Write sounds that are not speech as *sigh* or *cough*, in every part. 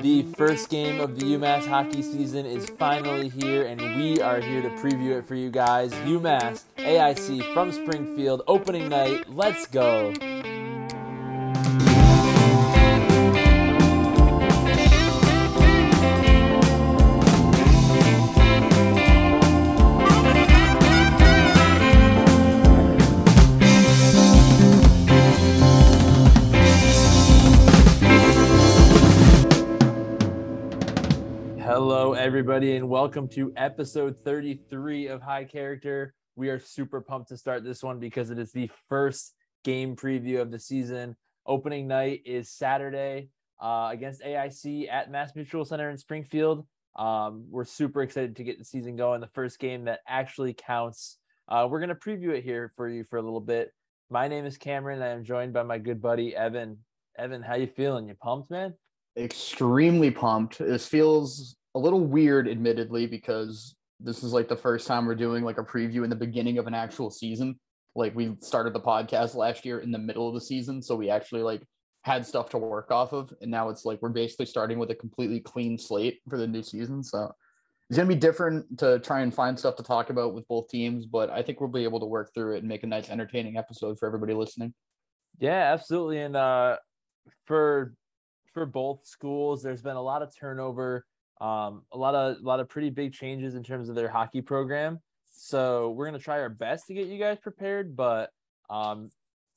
The first game of the UMass hockey season is finally here, and we are here to preview it for you guys. UMass AIC from Springfield, opening night. Let's go. Everybody, and welcome to episode 33 of High Character. We are super pumped to start this one because it is the first game preview of the season. Opening night is Saturday uh, against AIC at MassMutual Center in Springfield. Um, we're super excited to get the season going. The first game that actually counts. Uh, we're going to preview it here for you for a little bit. My name is Cameron. I am joined by my good buddy Evin. Evin, how you feeling? You pumped, man? extremely pumped. This feels a little weird, admittedly, because this is like the first time we're doing like a preview in the beginning of an actual season. Like we started the podcast last year in the middle of the season, so we actually like had stuff to work off of, and now it's like we're basically starting with a completely clean slate for the new season. So it's gonna be different to try and find stuff to talk about with both teams, but I think we'll be able to work through it and make a nice, entertaining episode for everybody listening. Yeah, absolutely. And uh, for for both schools, there's been a lot of turnover um, a lot of a lot of pretty big changes in terms of their hockey program. So we're gonna try our best to get you guys prepared, but um,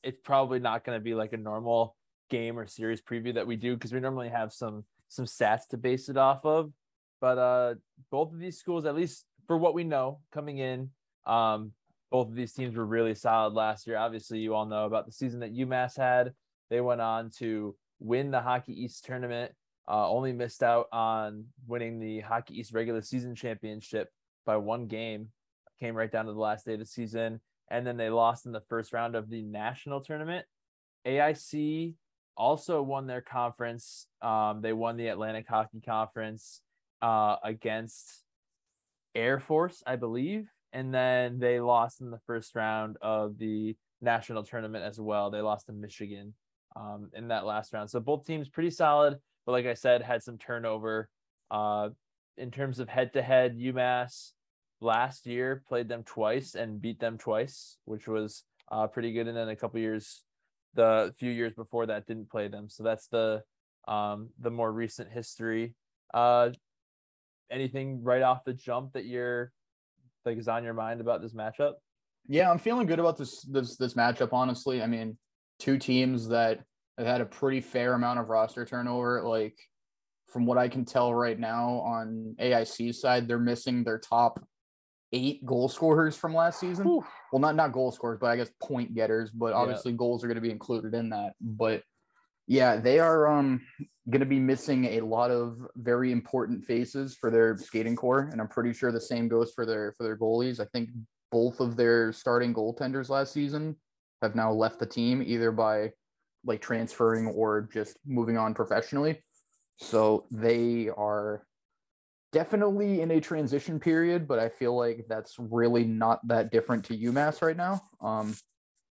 it's probably not gonna be like a normal game or series preview that we do because we normally have some some stats to base it off of. But uh, both of these schools, at least for what we know coming in, um, both of these teams were really solid last year. Obviously, you all know about the season that UMass had. They went on to win the Hockey East tournament uh, only missed out on winning the Hockey East regular season championship by one game. Came right down to the last day of the season, and then they lost in the first round of the national tournament. AIC also won their conference. Um, they won the Atlantic Hockey Conference uh, against Air Force, I believe, and then they lost in the first round of the national tournament as well. They lost to Michigan um, in that last round. So both teams pretty solid but like I said, had some turnover. Uh, in terms of head to head, UMass last year played them twice and beat them twice, which was uh, pretty good. And then a couple years, the few years before that, didn't play them. So that's the um, the more recent history. Uh, anything right off the jump that you're like is on your mind about this matchup? Yeah, I'm feeling good about this this this matchup. Honestly, I mean, two teams that have had a pretty fair amount of roster turnover. Like from what I can tell right now on AIC side, they're missing their top eight goal scorers from last season. Whew. Well, not not goal scorers, but I guess point getters. But obviously, yeah. goals are going to be included in that. But yeah, they are um going to be missing a lot of very important faces for their skating core, and I'm pretty sure the same goes for their for their goalies. I think both of their starting goaltenders last season have now left the team either by like transferring or just moving on professionally. So they are definitely in a transition period, but I feel like that's really not that different to UMass right now. Um,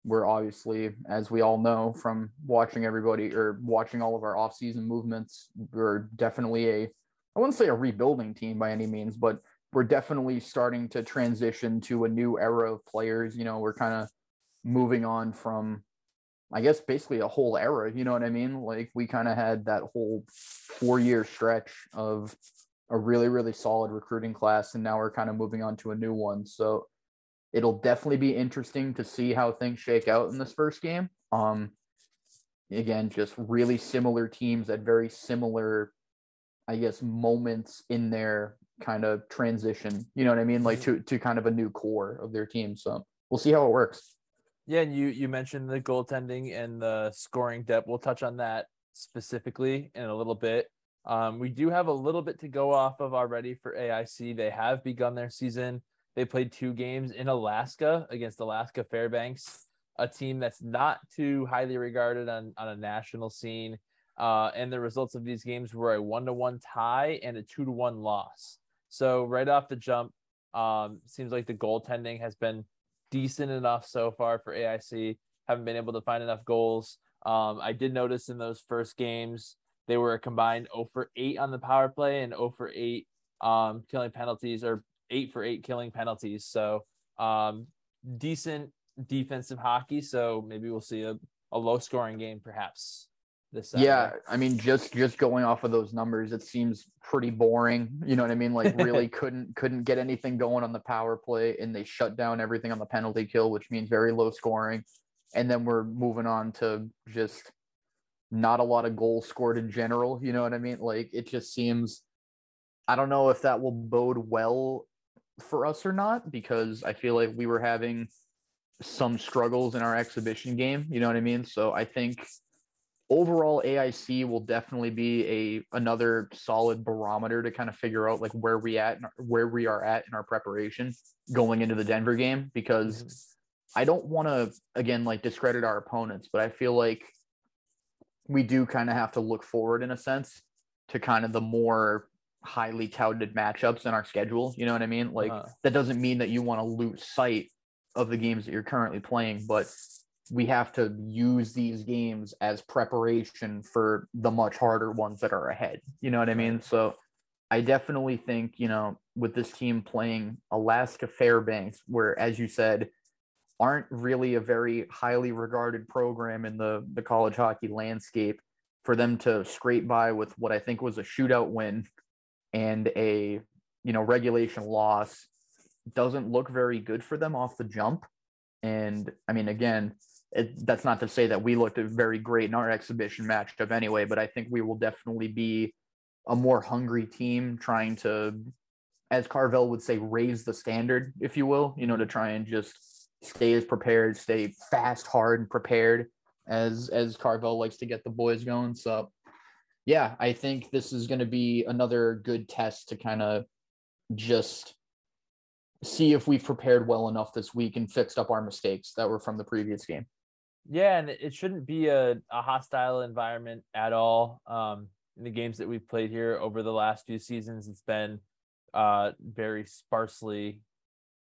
we're obviously, as we all know from watching everybody or watching all of our off-season movements, we're definitely a I wouldn't say a rebuilding team by any means, but we're definitely starting to transition to a new era of players. You know, we're kind of moving on from I guess basically a whole era. You know what I mean? Like we kind of had that whole four year stretch of a really, really solid recruiting class, and now we're kind of moving on to a new one. So it'll definitely be interesting to see how things shake out in this first game. Um, again, just really similar teams at very similar, I guess, moments in their kind of transition. You know what I mean? Like mm-hmm. to to kind of a new core of their team. So we'll see how it works. Yeah, and you you mentioned the goaltending and the scoring depth. We'll touch on that specifically in a little bit. Um, we do have a little bit to go off of already for AIC. They have begun their season. They played two games in Alaska against Alaska Fairbanks, a team that's not too highly regarded on, on a national scene. Uh, and the results of these games were a one to one tie and a two to one loss. So right off the jump, um, seems like the goaltending has been decent enough so far for AIC. Haven't been able to find enough goals. Um, I did notice in those first games they were a combined 0 for 8 on the power play and 0 for 8 um, killing penalties or 8 for 8 killing penalties. So um, decent defensive hockey. So maybe we'll see a, a low scoring game perhaps this Saturday. yeah i mean just just going off of those numbers it seems pretty boring you know what i mean? Like really *laughs* couldn't couldn't get anything going on the power play and they shut down everything on the penalty kill which means very low scoring. And then we're moving on to just not a lot of goals scored in general you know what i mean? Like it just seems i don't know if that will bode well for us or not because i feel like we were having some struggles in our exhibition game you know what i mean? So i think overall AIC will definitely be a another solid barometer to kind of figure out like where we at where we are at in our preparation going into the Denver game because mm-hmm. I don't want to again like discredit our opponents, but I feel like we do kind of have to look forward in a sense to kind of the more highly touted matchups in our schedule. You know what I mean? Like uh-huh. that doesn't mean that you want to lose sight of the games that you're currently playing, but we have to use these games as preparation for the much harder ones that are ahead. You know what I mean? So I definitely think, you know, with this team playing Alaska Fairbanks, where, as you said, aren't really a very highly regarded program in the, the college hockey landscape, for them to scrape by with what I think was a shootout win and a, you know, regulation loss doesn't look very good for them off the jump. And I mean, again, it, that's not to say that we looked very great in our exhibition matchup anyway, but I think we will definitely be a more hungry team trying to, as Carvel would say, raise the standard, if you will, you know, to try and just stay as prepared, stay fast, hard, and prepared as as Carvel likes to get the boys going. So yeah, I think this is going to be another good test to kind of just see if we've prepared well enough this week and fixed up our mistakes that were from the previous game. Yeah, and it shouldn't be a, a hostile environment at all. Um, in the games that we've played here over the last few seasons, it's been uh, very sparsely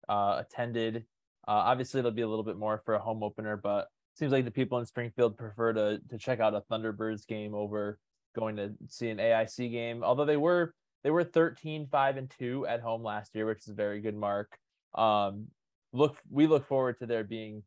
uh, attended. Uh, obviously, it'll be a little bit more for a home opener, but seems like the people in Springfield prefer to to check out a Thunderbirds game over going to see an AIC game. Although they were they were 13 5 and 2 at home last year, which is a very good mark. Um, look we look forward to there being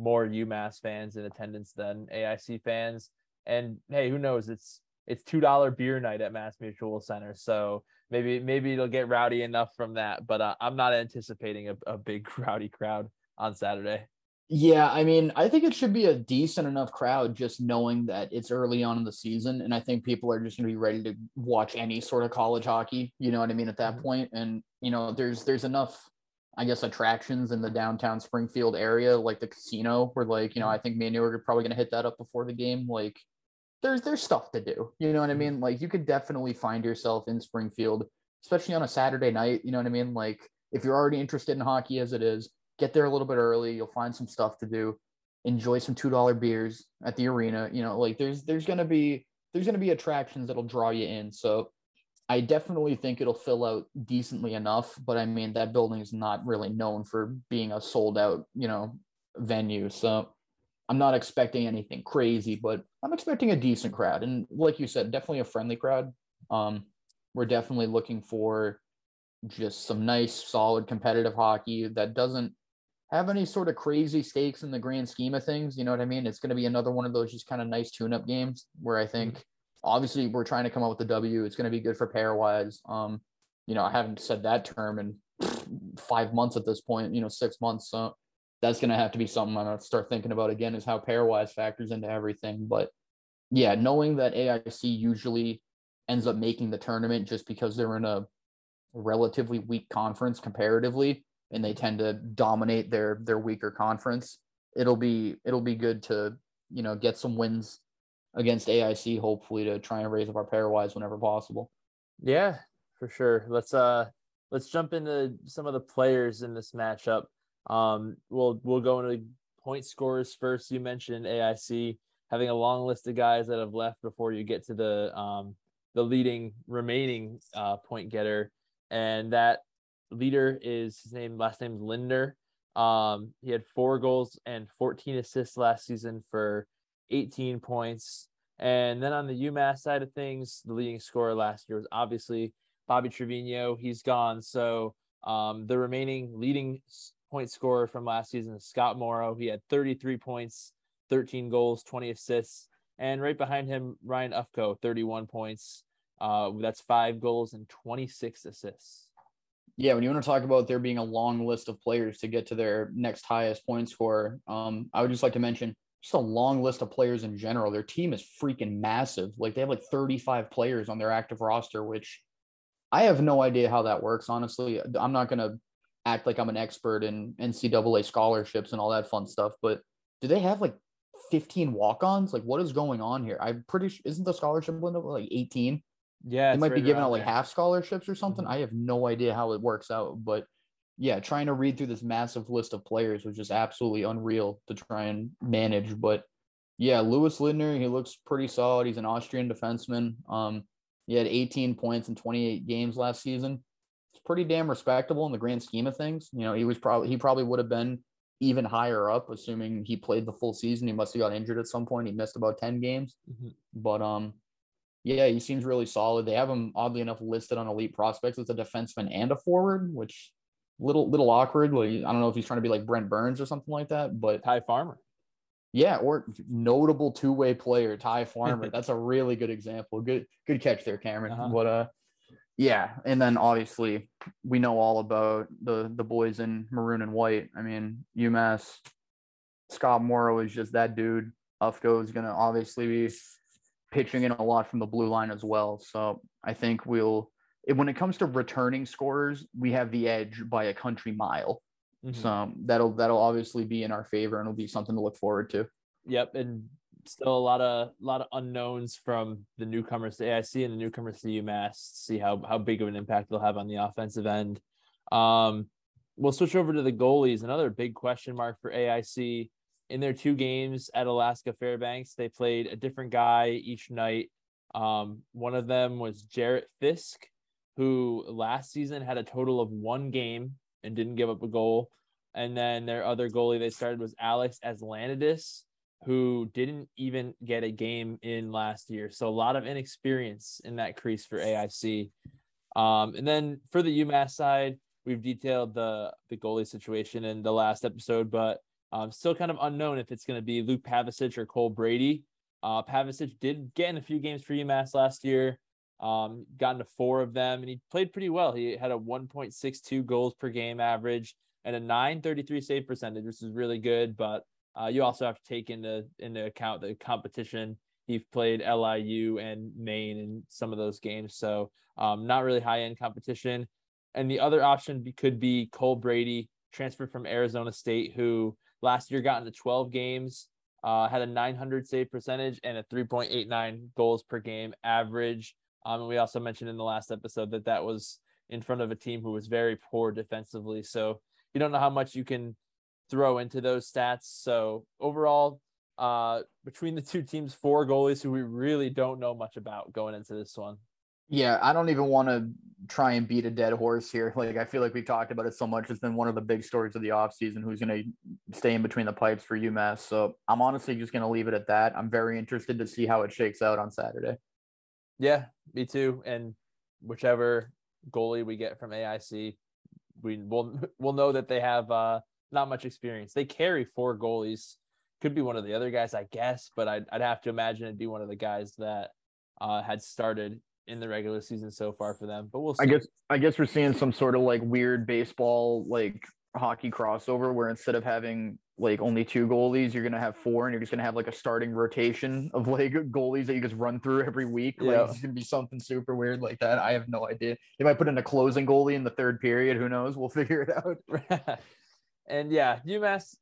more UMass fans in attendance than AIC fans. And hey, who knows? It's it's two dollar beer night at MassMutual Center, so maybe maybe it'll get rowdy enough from that. But uh, I'm not anticipating a, a big *laughs* rowdy crowd on Saturday. Yeah, I mean, I think it should be a decent enough crowd just knowing that it's early on in the season. And I think people are just going to be ready to watch any sort of college hockey, you know what I mean, at that mm-hmm. point. And, you know, there's there's enough I guess attractions in the downtown Springfield area, like the casino, where like, you know, I mm-hmm. think me and you are probably gonna hit that up before the game. Like there's there's stuff to do. You know what I mm-hmm. mean? Like you could definitely find yourself in Springfield, especially on a Saturday night. You know what I mean? Like if you're already interested in hockey as it is, get there a little bit early. You'll find some stuff to do. Enjoy some two dollar beers at the arena. You know, like there's there's gonna be there's gonna be attractions that'll draw you in. So I definitely think it'll fill out decently enough, but I mean that building is not really known for being a sold out, you know, venue. So I'm not expecting anything crazy, but I'm expecting a decent crowd. And like you said, definitely a friendly crowd. Um, we're definitely looking for just some nice, solid competitive hockey that doesn't have any sort of crazy stakes in the grand scheme of things. You know what I mean? It's going to be another one of those just kind of nice tune up games where I think obviously we're trying to come up with a W. It's going to be good for pairwise. Um, you know, I haven't said that term in *sniffs* five months at this point. You know, six months. So that's going to have to be something I'm going to start thinking about again. Is how pairwise factors into everything. But yeah, knowing that AIC usually ends up making the tournament just because they're in a relatively weak conference comparatively and they tend to dominate their their weaker conference it'll be it'll be good to you know get some wins against AIC, hopefully to try and raise up our pairwise whenever possible. Yeah, for sure. Let's uh let's jump into some of the players in this matchup. Um, we'll we'll go into point scorers first. You mentioned AIC having a long list of guys that have left before you get to the um the leading remaining uh, point getter, and that leader is his name last name Lindner. Um, he had four goals and 14 assists last season for 18 points And then on the UMass side of things, the leading scorer last year was obviously Bobby Trevino. He's gone. So um, the remaining leading point scorer from last season is Scott Morrow. He had 33 points, 13 goals, 20 assists. And right behind him, Ryan Ufko, 31 points. Uh, that's five goals and 26 assists. Yeah, when you want to talk about there being a long list of players to get to their next highest point score, um, I would just like to mention just a long list of players in general. Their team is freaking massive. Like they have like 35 players on their active roster, which I have no idea how that works. Honestly, I'm not gonna act like I'm an expert in NCAA scholarships and all that fun stuff, but do they have like 15 walk-ons? Like what is going on here? I'm pretty sure isn't the scholarship window like 18? Yeah, they might right be giving out like half scholarships or something. Mm-hmm. I have no idea how it works out, but yeah, trying to read through this massive list of players was just absolutely unreal to try and manage. But yeah, Lewis Lindner, he looks pretty solid. He's an Austrian defenseman. Um, he had 18 points in 28 games last season. It's pretty damn respectable in the grand scheme of things. You know, he was probably he probably would have been even higher up, assuming he played the full season. He must have got injured at some point. He missed about 10 games. Mm-hmm. But um, yeah, he seems really solid. They have him oddly enough listed on elite prospects as a defenseman and a forward, which little little awkward. Like I don't know if he's trying to be like Brent Burns or something like that, but Ty Farmer. Yeah, or notable two-way player, Ty Farmer. *laughs* That's a really good example. Good good catch there, Cameron. Uh-huh. But uh yeah, and then obviously we know all about the the boys in maroon and white. I mean, UMass Scott Morrow is just that dude. Ufko is gonna obviously be pitching in a lot from the blue line as well. So I think we'll when it comes to returning scorers, we have the edge by a country mile. Mm-hmm. So that'll that'll obviously be in our favor and it'll be something to look forward to. Yep, and still a lot of a lot of unknowns from the newcomers to AIC and the newcomers to UMass. See how how big of an impact they'll have on the offensive end. Um, we'll switch over to the goalies. Another big question mark for AIC in their two games at Alaska Fairbanks. They played a different guy each night. Um, one of them was Jarrett Fiske, who last season had a total of one game and didn't give up a goal. And then their other goalie they started was Alex Aslanidis, who didn't even get a game in last year. So a lot of inexperience in that crease for AIC. Um, and then for the UMass side, we've detailed the the goalie situation in the last episode, but um, still kind of unknown if it's going to be Luke Pavicic or Cole Brady. Uh, Pavicic did get in a few games for UMass last year um, got into four of them, and he played pretty well. He had a 1.62 goals per game average and a 933 save percentage, which is really good. But uh, you also have to take into into account the competition. He's played LIU and Maine in some of those games, so um, not really high end competition. And the other option could be Cole Brady, transferred from Arizona State, who last year got into 12 games, uh, had a 900 save percentage and a 3.89 goals per game average. Um, and we also mentioned in the last episode that that was in front of a team who was very poor defensively. So you don't know how much you can throw into those stats. So overall, uh, between the two teams, four goalies who we really don't know much about going into this one. Yeah, I don't even want to try and beat a dead horse here. *laughs* Like I feel like we've talked about it so much. It's been one of the big stories of the offseason who's going to stay in between the pipes for UMass. So I'm honestly just going to leave it at that. I'm very interested to see how it shakes out on Saturday. Yeah, me too. And whichever goalie we get from AIC, we will *laughs* we'll know that they have uh, not much experience. They carry four goalies. Could be one of the other guys, I guess, but I'd, I'd have to imagine it'd be one of the guys that uh, had started in the regular season so far for them. But we'll see. I guess I guess we're seeing some sort of like weird baseball like hockey crossover where instead of having like only two goalies, you're gonna have four, and you're just gonna have like a starting rotation of like *laughs* goalies that you just run through every week. Like yeah. it's gonna be something super weird like that. I have no idea. They might put in a closing goalie in the third period. Who knows? We'll *laughs* figure it out. *laughs* and yeah, UMass,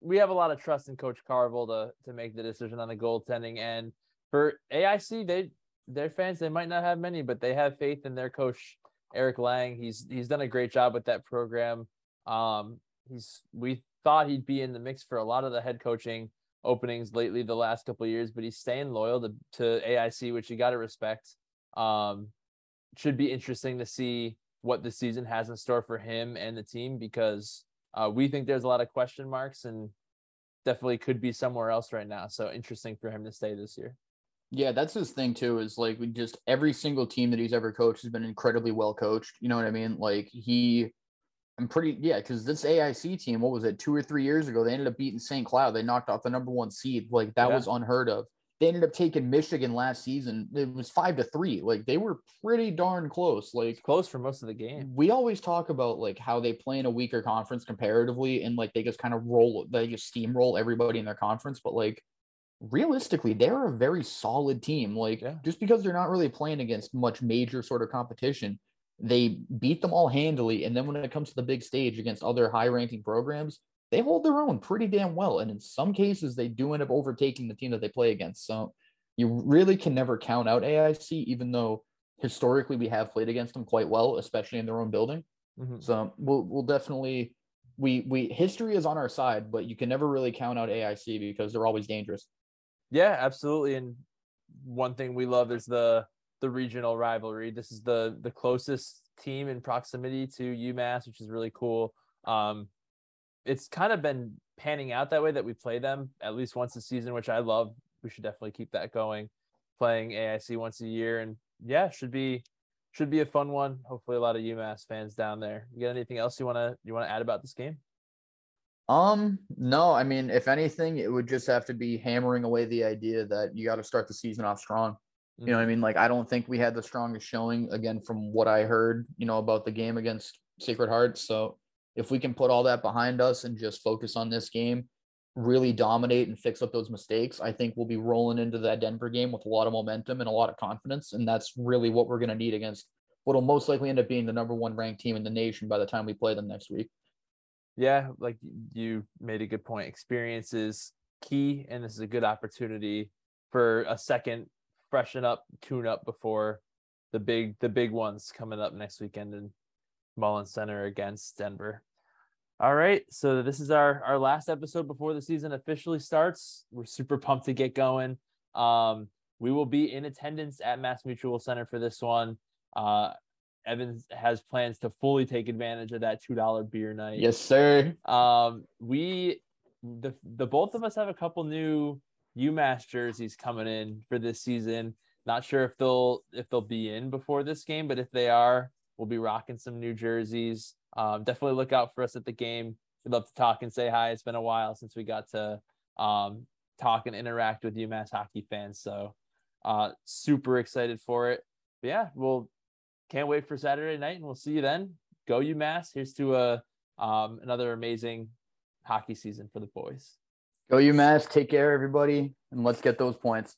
we have a lot of trust in Coach Carvel to to make the decision on the goaltending. And for AIC, they their fans they might not have many, but they have faith in their coach Eric Lang. He's he's done a great job with that program. Um, he's we thought he'd be in the mix for a lot of the head coaching openings lately the last couple years, but he's staying loyal to, to AIC, which you got to respect. Um, should be interesting to see what the season has in store for him and the team because uh, we think there's a lot of question marks and definitely could be somewhere else right now. So interesting for him to stay this year. Yeah, that's his thing too. Is like we just every single team that he's ever coached has been incredibly well coached. You know what I mean? Like he, I'm pretty yeah. Because this AIC team, what was it, two or three years ago? They ended up beating St. Cloud. They knocked off the number one seed. Like that Yeah. was unheard of. They ended up taking Michigan last season. It was five to three. Like they were pretty darn close. Like close for most of the game. we always talk about like how they play in a weaker conference comparatively and like they just kind of roll they just steamroll everybody in their conference but like realistically they're a very solid team like Yeah. just because they're not really playing against much major sort of competition they beat them all handily and then when it comes to the big stage against other high ranking programs they hold their own pretty damn well and in some cases they do end up overtaking the team that they play against so you really can never count out AIC even though historically we have played against them quite well especially in their own building Mhm. so we'll we'll definitely we we history is on our side, but you can never really count out AIC because they're always dangerous. Yeah, absolutely. And one thing we love is the the regional rivalry. This is the the closest team in proximity to UMass, which is really cool. Um, it's kind of been panning out that way that we play them at least once a season, which I love. We should definitely keep that going. Playing AIC once a year, and yeah, should be should be a fun one. Hopefully, a lot of UMass fans down there. You got anything else you wanna you wanna add about this game? Um, no, I mean, if anything, it would just have to be hammering away the idea that you got to start the season off strong. You know what I mm-hmm. mean? Like, I don't think we had the strongest showing again from what I heard, you know, about the game against Sacred Heart. So if we can put all that behind us and just focus on this game, really dominate and fix up those mistakes, I think we'll be rolling into that Denver game with a lot of momentum and a lot of confidence. And that's really what we're going to need against what'll most likely end up being the number one ranked team in the nation by the time we play them next week. yeah, like you made a good point. Experience is key, and this is a good opportunity for a second freshen up, tune up before the big the big ones coming up next weekend in Mullins Center against Denver. All right, so this is our our last episode before the season officially starts. We're super pumped to get going. Um, we will be in attendance at MassMutual Center for this one. Uh, Evans has plans to fully take advantage of that two dollar beer night. Yes, sir. Um, we the the both of us have a couple new UMass jerseys coming in for this season. Not sure if they'll if they'll be in before this game, but if they are, we'll be rocking some new jerseys. Um, definitely look out for us at the game. We'd love to talk and say hi. It's been a while since we got to um, talk and interact with UMass hockey fans. So uh, super excited for it. But yeah, we'll can't wait for Saturday night, and we'll see you then. Go UMass! Here's to a um, another amazing hockey season for the boys. Go UMass. Take care, everybody, and let's get those points.